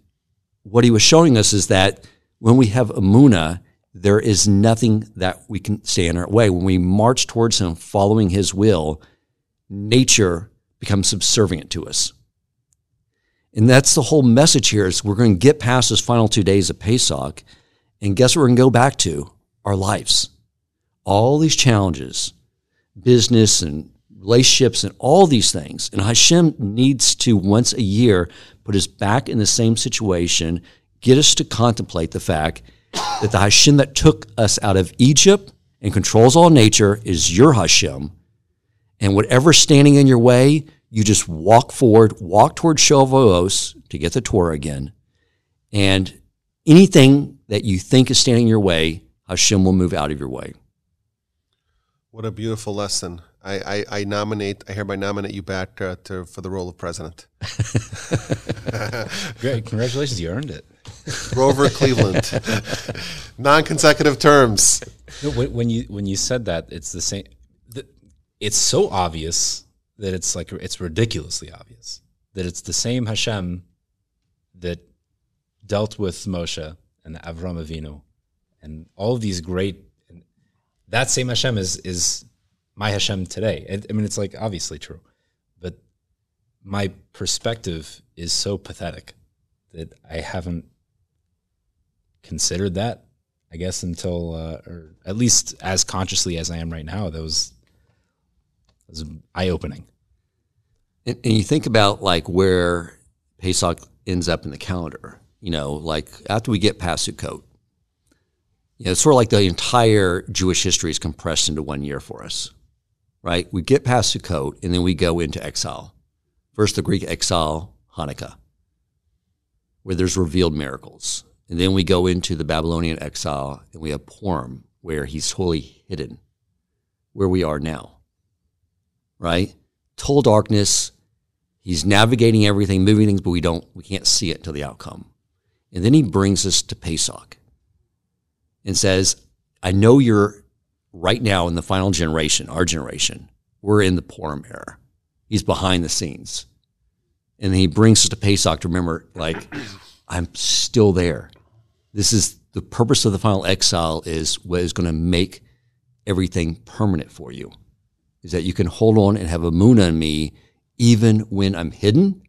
what he was showing us is that when we have Amuna, there is nothing that we can stay in our way. When we march towards Him, following His will, nature becomes subservient to us. And that's the whole message here is we're going to get past those final two days of Pesach, and guess what we're going to go back to? Our lives. All these challenges, business and relationships and all these things. And Hashem needs to once a year put us back in the same situation, get us to contemplate the fact that the Hashem that took us out of Egypt and controls all nature is your Hashem. And whatever's standing in your way, you just walk forward, walk toward Shavuos to get the Torah again. And anything that you think is standing in your way, Hashem will move out of your way. What a beautiful lesson. I, I, I nominate, I hereby nominate you back uh, to, for the role of president. Great. Congratulations. You earned it. Grover Cleveland. Non consecutive terms. No, when, you when you said that, it's the same. It's so obvious that it's like it's ridiculously obvious that it's the same Hashem that dealt with Moshe and Avram Avinu and all of these great. That same Hashem is is my Hashem today. I, I mean, it's like obviously true, but my perspective is so pathetic that I haven't considered that. I guess until, uh, or at least as consciously as I am right now, that was, was eye opening. And, and you think about like where Pesach ends up in the calendar, you know, like after we get past Sukkot, you know, it's sort of like the entire Jewish history is compressed into one year for us, right? We get past Sukkot and then we go into exile. First, the Greek exile, Hanukkah, where there's revealed miracles. And then we go into the Babylonian exile and we have Purim, where he's totally hidden, where we are now, right? Total darkness. He's navigating everything, moving things, but we don't, we can't see it until the outcome. And then he brings us to Pesach and says, I know you're right now in the final generation, our generation. We're in the Purim era. He's behind the scenes. And he brings us to Pesach to remember, like, I'm still there. This is the purpose of the final exile is what is going to make everything permanent for you. Is that you can hold on and have Amuna me even when I'm hidden.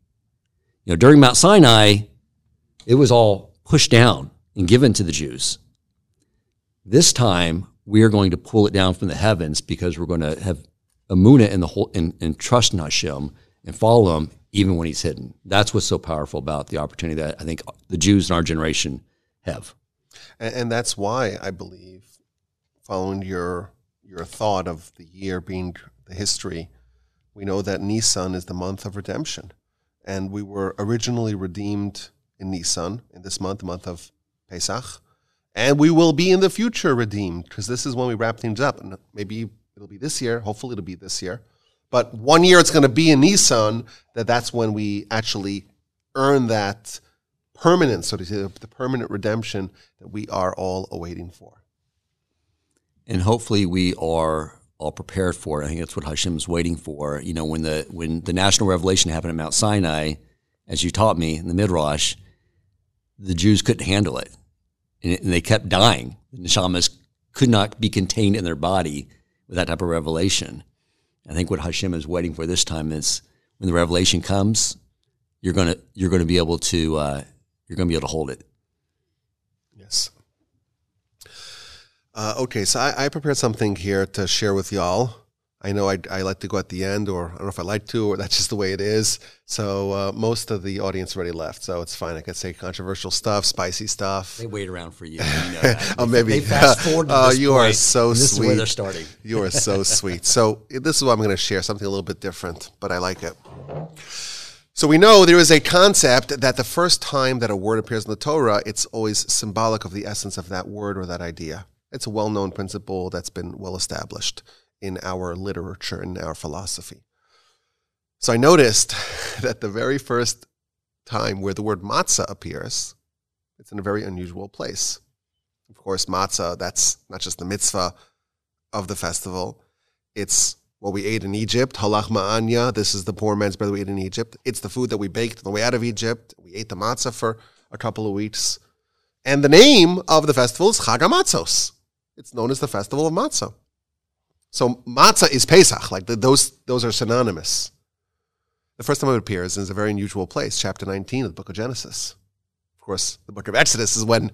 You know, during Mount Sinai, it was all pushed down and given to the Jews. This time, we are going to pull it down from the heavens because we're going to have Amuna in the whole and, and trust in Hashem and follow him even when he's hidden. That's what's so powerful about the opportunity that I think the Jews in our generation have. And, and that's why I believe, following your your thought of the year being the history, we know that Nisan is the month of redemption, and we were originally redeemed in Nisan in this month, the month of Pesach, and we will be in the future redeemed because this is when we wrap things up, and maybe it'll be this year. Hopefully, it'll be this year. But one year it's going to be in Nisan that that's when we actually earn that permanent, so to say, the permanent redemption that we are all awaiting for. And hopefully we are all prepared for it. I think that's what Hashem is waiting for. You know, when the when the national revelation happened at Mount Sinai, as you taught me in the Midrash, the Jews couldn't handle it. And, and they kept dying. The neshamas could not be contained in their body with that type of revelation. I think what Hashem is waiting for this time is when the revelation comes, you're gonna you're gonna be able to uh, you're gonna be able to hold it. Yes. Uh, okay, so I, I, prepared something here to share with y'all. I know I, I, like to go at the end, or I don't know if I like to, or that's just the way it is. So uh, most of the audience already left, so it's fine. I could say controversial stuff, spicy stuff. They wait around for you. you know oh, maybe. They fast forward. oh, you point, are so this sweet. This is where they're starting. you are so sweet. So this is what I'm going to share. Something a little bit different, but I like it. So we know there is a concept that the first time that a word appears in the Torah, it's always symbolic of the essence of that word or that idea. It's a well known principle that's been well established in our literature and our philosophy. So I noticed that the very first time where the word matzah appears, it's in a very unusual place. Of course, matzah, that's not just the mitzvah of the festival, it's what we ate in Egypt, halach ma'anya. This is the poor man's bread we ate in Egypt. It's the food that we baked on the way out of Egypt. We ate the matzah for a couple of weeks. And the name of the festival is Chag HaMatzos. It's known as the Festival of Matzah. So matzah is Pesach. Like the, those, those are synonymous. The first time it appears is a very unusual place, chapter 19 of the book of Genesis. Of course, the book of Exodus is when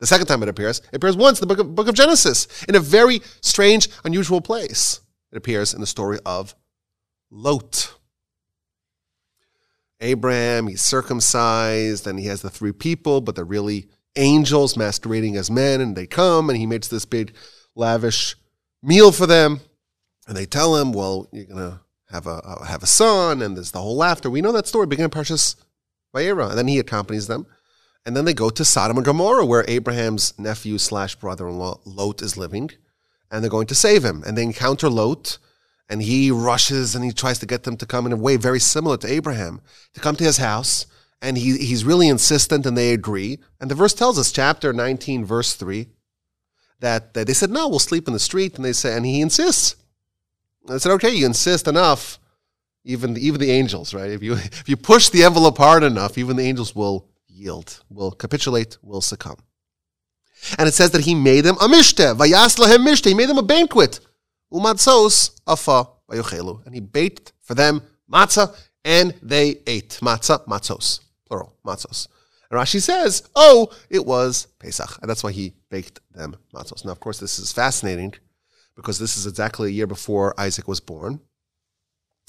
the second time it appears. It appears once in the book of, book of Genesis in a very strange, unusual place. It appears in the story of Lot. Abraham, he's circumcised, and he has the three people, but they're really angels masquerading as men, and they come, and he makes this big, lavish meal for them, and they tell him, "Well, you're gonna have a uh, have a son," and there's the whole laughter. We know that story began in Parshas Vayera, and then he accompanies them, and then they go to Sodom and Gomorrah, where Abraham's nephew slash brother-in-law Lot is living, and they're going to save him, and they encounter Lot. And he rushes and he tries to get them to come in a way very similar to Abraham, to come to his house and he, he's really insistent and they agree. And the verse tells us, chapter 19, verse 3, that, they said, no, we'll sleep in the street. And they say, and he insists. And I said, okay, you insist enough. Even the, even the angels, right? If you, if you push the envelope hard enough, even the angels will yield, will capitulate, will succumb. And it says that he made them a mishte, vayas lahem mishte. He made them a banquet. Umatzos afa vayochelu. And he baked for them matzah, and they ate matzah, matzos plural, matzos. And Rashi says, oh, it was Pesach. And that's why he baked them matzos. Now, of course, this is fascinating because this is exactly a year before Isaac was born.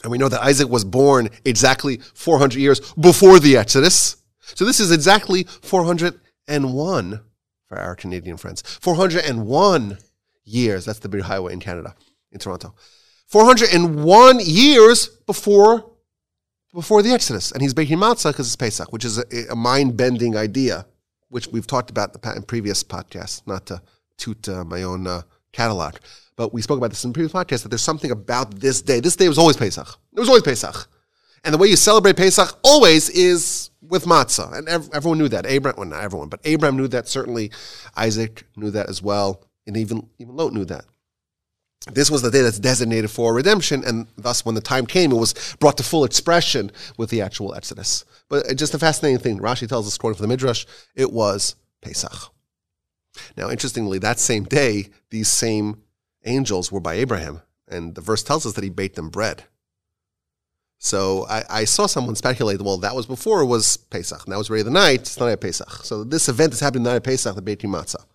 And we know that Isaac was born exactly 400 years before the Exodus. So this is exactly 401 for our Canadian friends. 401 years. That's the big highway in Canada, in Toronto. 401 years before before the Exodus, and he's baking matzah because it's Pesach, which is a, a mind-bending idea, which we've talked about in, previous podcasts. Not to toot uh, my own uh, catalog, but we spoke about this in previous podcasts that there's something about this day. This day was always Pesach. It was always Pesach. And the way you celebrate Pesach always is with matzah. And ev- everyone knew that. Abraham, well, not everyone, but Abraham knew that. Certainly Isaac knew that as well. And even, even Lot knew that. This was the day that's designated for redemption, and thus, when the time came, it was brought to full expression with the actual Exodus. But uh, just a fascinating thing. Rashi tells us, according to the Midrash, it was Pesach. Now, interestingly, that same day, these same angels were by Abraham, and the verse tells us that he baked them bread. So I, I, saw someone speculate, well, that was before it was Pesach, and that was already the night, it's not at Pesach. So this event is happening the night of Pesach, the Beit Matzah.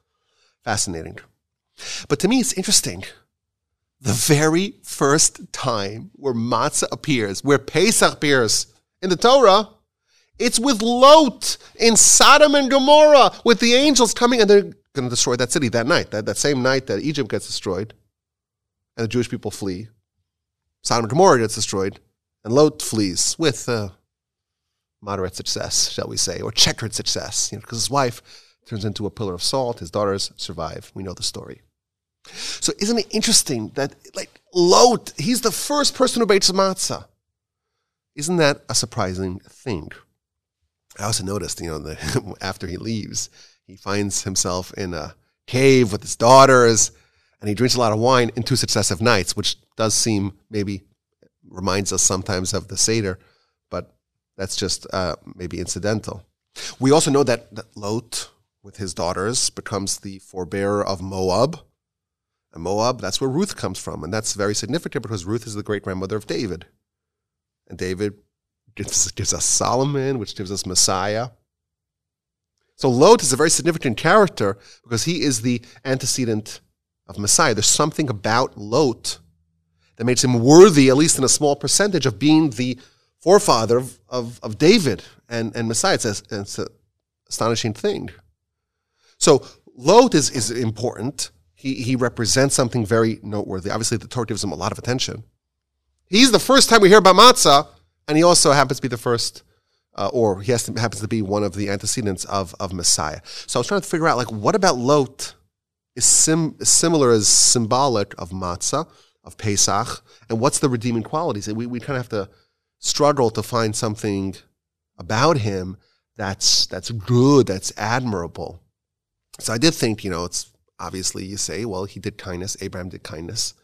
Fascinating. But to me, it's interesting the very first time where matzah appears, where Pesach appears in the Torah, it's with Lot in Sodom and Gomorrah, with the angels coming and they're going to destroy that city that night, that, that same night that Egypt gets destroyed and the Jewish people flee. Sodom and Gomorrah gets destroyed, and Lot flees with uh, moderate success, shall we say, or checkered success, you know, because his wife turns into a pillar of salt, his daughters survive. We know the story. So isn't it interesting that like Lot, he's the first person who bakes matzah. Isn't that a surprising thing? I also noticed, you know, after he leaves, he finds himself in a cave with his daughters, and he drinks a lot of wine in two successive nights, which does seem maybe reminds us sometimes of the Seder, but that's just uh, maybe incidental. We also know that, that Lot, with his daughters, becomes the forebearer of Moab, and Moab, that's where Ruth comes from. And that's very significant because Ruth is the great grandmother of David. And David gives, gives us Solomon, which gives us Messiah. So Lot is a very significant character because he is the antecedent of Messiah. There's something about Lot that makes him worthy, at least in a small percentage, of being the forefather of, of, of David and, and Messiah. It's, a, it's an astonishing thing. So Lot is, is important he, he represents something very noteworthy. Obviously, the Torah gives him a lot of attention. He's the first time we hear about matzah, and he also happens to be the first, uh, or he to, happens to be one of the antecedents of, of Messiah. So I was trying to figure out, like, what about Lot is, sim, similar as symbolic of matzah, of Pesach, and what's the redeeming qualities? And we, we kind of have to struggle to find something about him that's that's good, that's admirable. So I did think, you know, it's obviously you say, well, he did kindness. Abraham did kindness.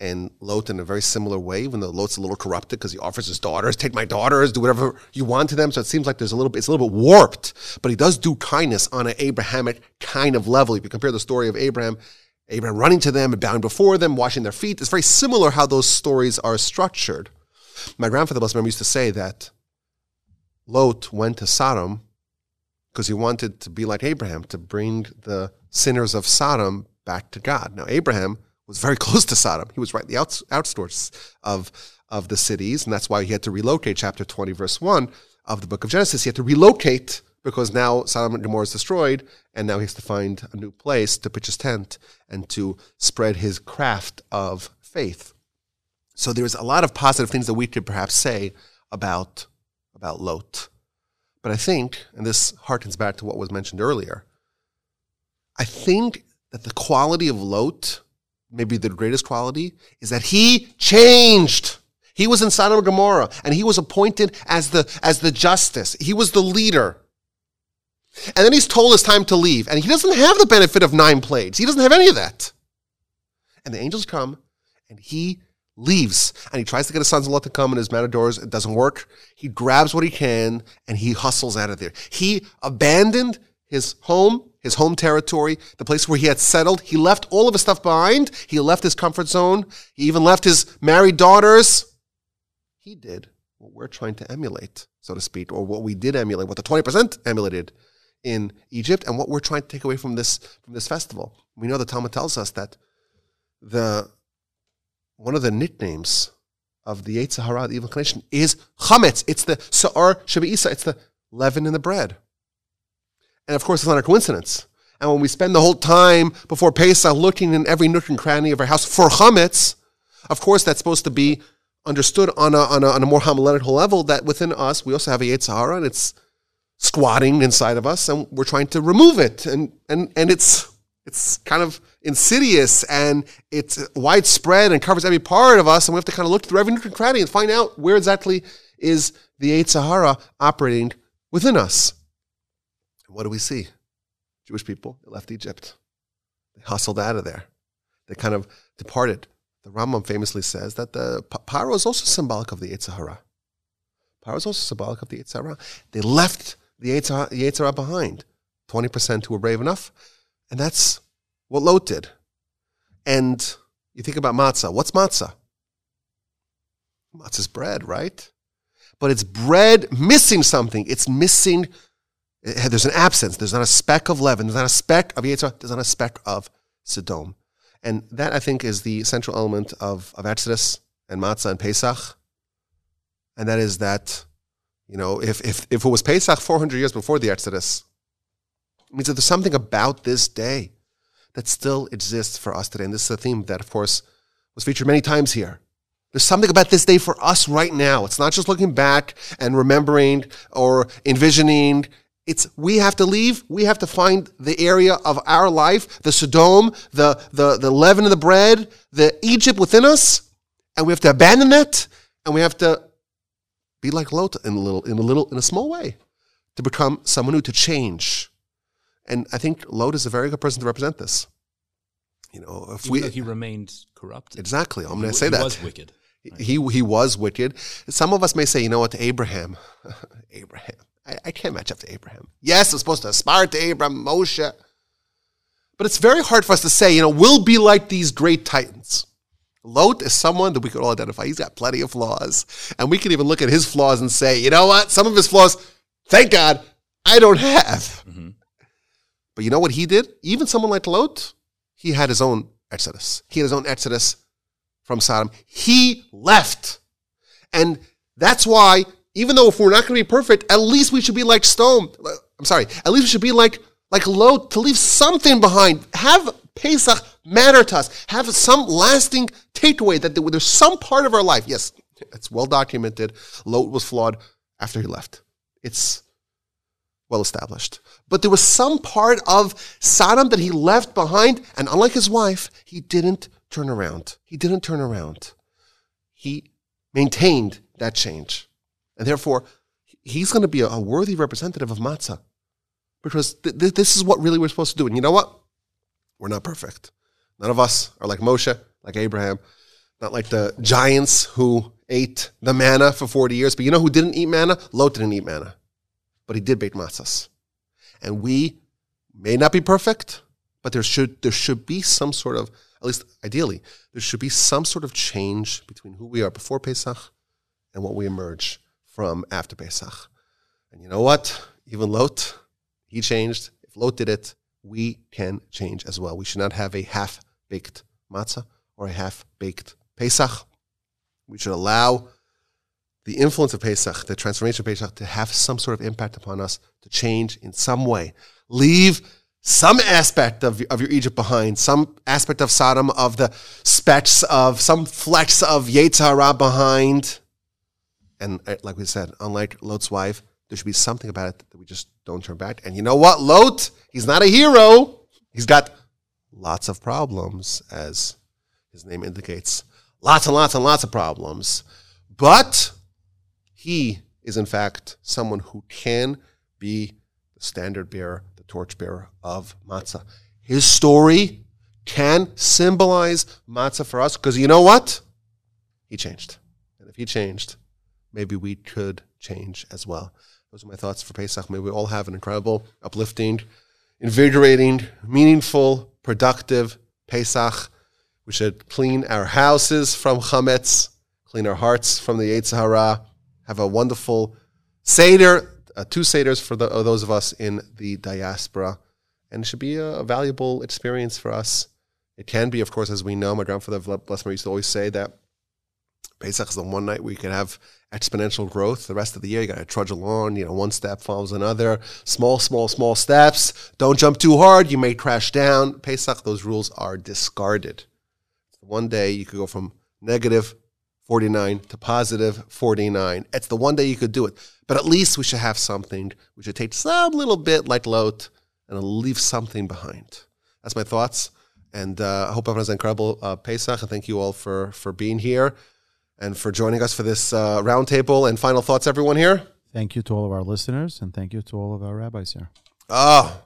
And Lot, in a very similar way, even though Lot's a little corrupted because he offers his daughters, take my daughters, do whatever you want to them. So it seems like there's a little bit, it's a little bit warped, but he does do kindness on an Abrahamic kind of level. If you compare the story of Abraham, Abraham running to them and bowing before them, washing their feet, it's very similar how those stories are structured. My grandfather, remember, used to say that Lot went to Sodom because he wanted to be like Abraham, to bring the sinners of Sodom back to God. Now, Abraham was very close to Sodom. He was right in the outs- outskirts of, of the cities, and that's why he had to relocate, chapter 20, verse 1 of the book of Genesis. He had to relocate because now Sodom and Gomorrah is destroyed, and now he has to find a new place to pitch his tent and to spread his craft of faith. So there's a lot of positive things that we could perhaps say about, about Lot. But I think, and this harkens back to what was mentioned earlier, I think that the quality of Lot, maybe the greatest quality, is that he changed. He was in Sodom and Gomorrah, and he was appointed as the, as the justice. He was the leader. And then he's told it's time to leave, and he doesn't have the benefit of nine plagues. He doesn't have any of that. And the angels come, and he leaves, and he tries to get his sons-in-law to come, and his matadors, it doesn't work. He grabs what he can, and he hustles out of there. He abandoned his home, his home territory, the place where he had settled. He left all of his stuff behind. He left his comfort zone. He even left his married daughters. He did what we're trying to emulate, so to speak, or what we did emulate, what the 20% emulated in Egypt, and what we're trying to take away from this from this festival. We know the Talmud tells us that the one of the nicknames of the Yetzer Hara, the evil inclination, is chametz. It's the sa'ar shabeisa. It's the leaven in the bread. And of course, it's not a coincidence. And when we spend the whole time before Pesach looking in every nook and cranny of our house for chametz, of course, that's supposed to be understood on a, on a, on a more homiletical level that within us, we also have a Yetzer Hara and it's squatting inside of us and we're trying to remove it. And, and, and it's, it's kind of insidious and it's widespread and covers every part of us. And we have to kind of look through every nook and cranny and find out where exactly is the Yetzer Hara operating within us. What do we see? Jewish people left Egypt. They hustled out of there. They kind of departed. The Rambam famously says that the Paro is also symbolic of the Yetzer Hara. Paro is also symbolic of the Yetzer Hara. They left the Yetzer Hara behind. 20% who were brave enough. And that's what Lot did. And you think about matzah. What's matzah? Matzah's bread, right? But it's bread missing something. It's missing, there's an absence. There's not a speck of leaven. There's not a speck of Yitzhak. There's not a speck of Sodom. And that, I think, is the central element of, of Exodus and Matzah and Pesach. And that is that, you know, if, if, if it was Pesach 400 years before the Exodus, it means that there's something about this day that still exists for us today. And this is a theme that, of course, was featured many times here. There's something about this day for us right now. It's not just looking back and remembering or envisioning. It's we have to leave. We have to find the area of our life, the Sodom, the, the, the leaven of the bread, the Egypt within us, and we have to abandon that, and we have to be like Lot in a little, in a little, in a small way, to become someone new, to change. And I think Lot is a very good person to represent this. You know, if Even we he remained corrupt. exactly, I'm going to say he that he was wicked. he he was wicked. Some of us may say, you know what, Abraham, Abraham, I, I can't match up to Abraham. Yes, I'm supposed to aspire to Abraham, Moshe, but it's very hard for us to say, you know, we'll be like these great titans. Lot is someone that we could all identify. He's got plenty of flaws, and we can even look at his flaws and say, you know what, some of his flaws, thank God, I don't have. Mm-hmm. But you know what he did? Even someone like Lot, he had his own exodus. He had his own exodus from Sodom. He left. And that's why, even though if we're not going to be perfect, at least we should be like Stone. I'm sorry, at least we should be like, like Lot to leave something behind. Have Pesach matter to us. Have some lasting takeaway that there- there's some part of our life. Yes, it's well documented. Lot was flawed after he left. It's well established. But there was some part of Sodom that he left behind, and unlike his wife, he didn't turn around. He didn't turn around. He maintained that change. And therefore, he's going to be a, worthy representative of matzah. Because th- th- this is what really we're supposed to do. And you know what? We're not perfect. None of us are like Moshe, like Abraham, not like the giants who ate the manna for 40 years. But you know who didn't eat manna? Lot didn't eat manna but he did bake matzahs. And we may not be perfect, but there should there should be some sort of, at least ideally, there should be some sort of change between who we are before Pesach and what we emerge from after Pesach. And you know what? Even Lot, he changed. If Lot did it, we can change as well. We should not have a half baked matzah or a half baked Pesach. We should allow the influence of Pesach, the transformation of Pesach, to have some sort of impact upon us, to change in some way. Leave some aspect of, of your Egypt behind, some aspect of Sodom, of the specks of some flecks of Yetzer Hara behind. And uh, like we said, unlike Lot's wife, there should be something about it that we just don't turn back. And you know what? Lot, he's not a hero. He's got lots of problems, as his name indicates. Lots and lots and lots of problems. But he is, in fact, someone who can be the standard bearer, the torch bearer of matzah. His story can symbolize matzah for us because you know what? He changed. And if he changed, maybe we could change as well. Those are my thoughts for Pesach. May we all have an incredible, uplifting, invigorating, meaningful, productive Pesach. We should clean our houses from chametz, clean our hearts from the Yetzer Hara, have a wonderful Seder, uh, two Seders for the, uh, those of us in the diaspora. And it should be a, a valuable experience for us. It can be, of course, as we know, my grandfather, bless him, used to always say that Pesach is the one night where you can have exponential growth. The rest of the year, you got to trudge along. You know, one step follows another. Small, small, small steps. Don't jump too hard. You may crash down. Pesach, those rules are discarded. One day you could go from negative 49 to positive 49. It's the one day you could do it. But at least we should have something. We should take some little bit like Lot and leave something behind. That's my thoughts. And uh, I hope everyone has an incredible uh, Pesach. And thank you all for, for being here. And for joining us for this uh, roundtable. And final thoughts, everyone here. Thank you to all of our listeners, and thank you to all of our rabbis here. Oh,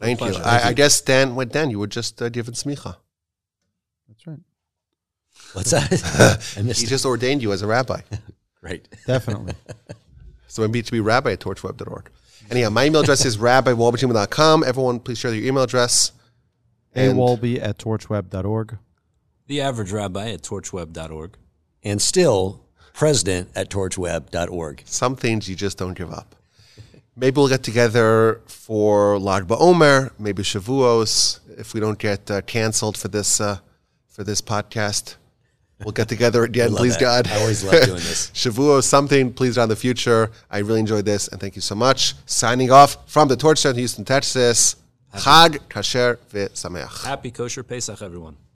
thank you. I, I guess Dan, what Dan, you were just uh, given smicha. That's right. What's that? I He it. just ordained you as a rabbi. Great. Definitely. So maybe to be rabbi at torchweb.org. Anyhow, my email address is rabbiwolbe@gmail.com. Everyone, please share your email address. A And- Wolbe at torchweb.org. The average rabbi at torchweb.org. And still president at torchweb.org. Some things you just don't give up. Maybe we'll get together for Lag BaOmer, maybe Shavuos, if we don't get uh, canceled for this uh, for this podcast. We'll get together again, please that. God. I always love doing this. Shavuos, something, please God in the future. I really enjoyed this, and thank you so much. Signing off from the Torch Center, Houston, Texas. Chag Kasher V'Sameach. Happy kosher Pesach, everyone.